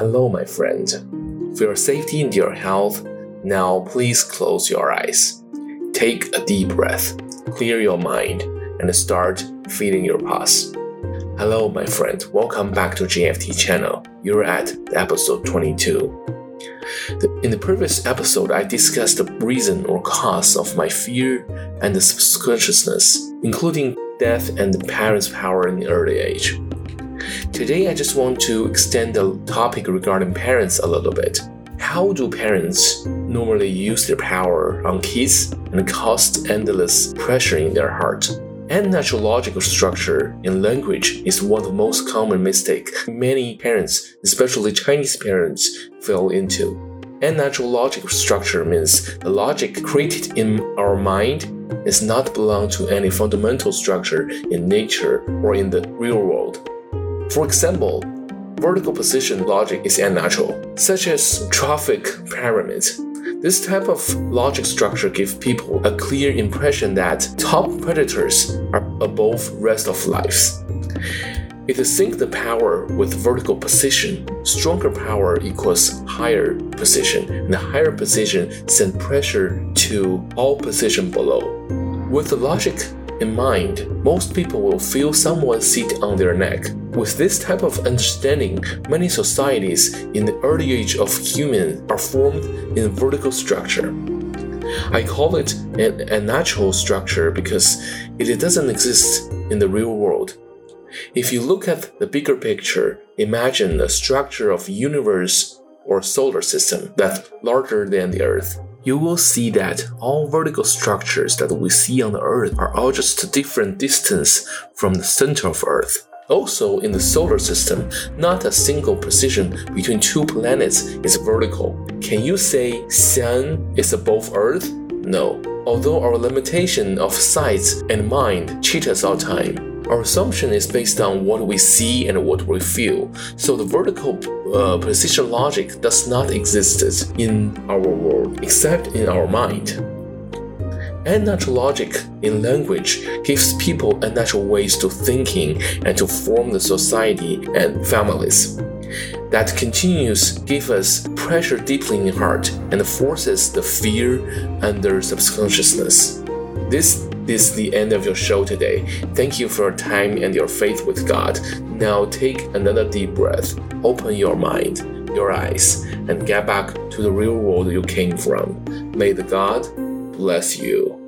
Hello, my friend. For your safety and your health, now please close your eyes. Take a deep breath, clear your mind, and start feeling your pulse. Hello, my friend. Welcome back to JFT channel. You're at episode 22. In the previous episode, I discussed the reason or cause of my fear and the subconsciousness, including death and the parents' power in early age. Today, I just want to extend the topic regarding parents a little bit. How do parents normally use their power on kids and cause endless pressure in their heart? Unnatural logical structure in language is one of the most common mistakes many parents, especially Chinese parents, fell into. Unnatural logical structure means the logic created in our mind does not belong to any fundamental structure in nature or in the real world. For example, vertical position logic is unnatural, such as trophic pyramids. This type of logic structure gives people a clear impression that top predators are above rest of lives. If you sync the power with vertical position, stronger power equals higher position, and the higher position send pressure to all position below. With the logic in mind, most people will feel someone sit on their neck. With this type of understanding, many societies in the early age of human are formed in a vertical structure. I call it a unnatural structure because it doesn't exist in the real world. If you look at the bigger picture, imagine a structure of universe or solar system that's larger than the Earth you will see that all vertical structures that we see on the Earth are all just a different distance from the center of Earth. Also, in the solar system, not a single position between two planets is vertical. Can you say Sun is above Earth? No. Although our limitation of sight and mind cheat us all time. Our assumption is based on what we see and what we feel, so the vertical uh, precision logic does not exist in our world except in our mind. Unnatural logic in language gives people a natural ways to thinking and to form the society and families. That continues give us pressure deeply in heart and forces the fear under subconsciousness. This is the end of your show today. Thank you for your time and your faith with God. Now take another deep breath, open your mind, your eyes, and get back to the real world you came from. May the God bless you.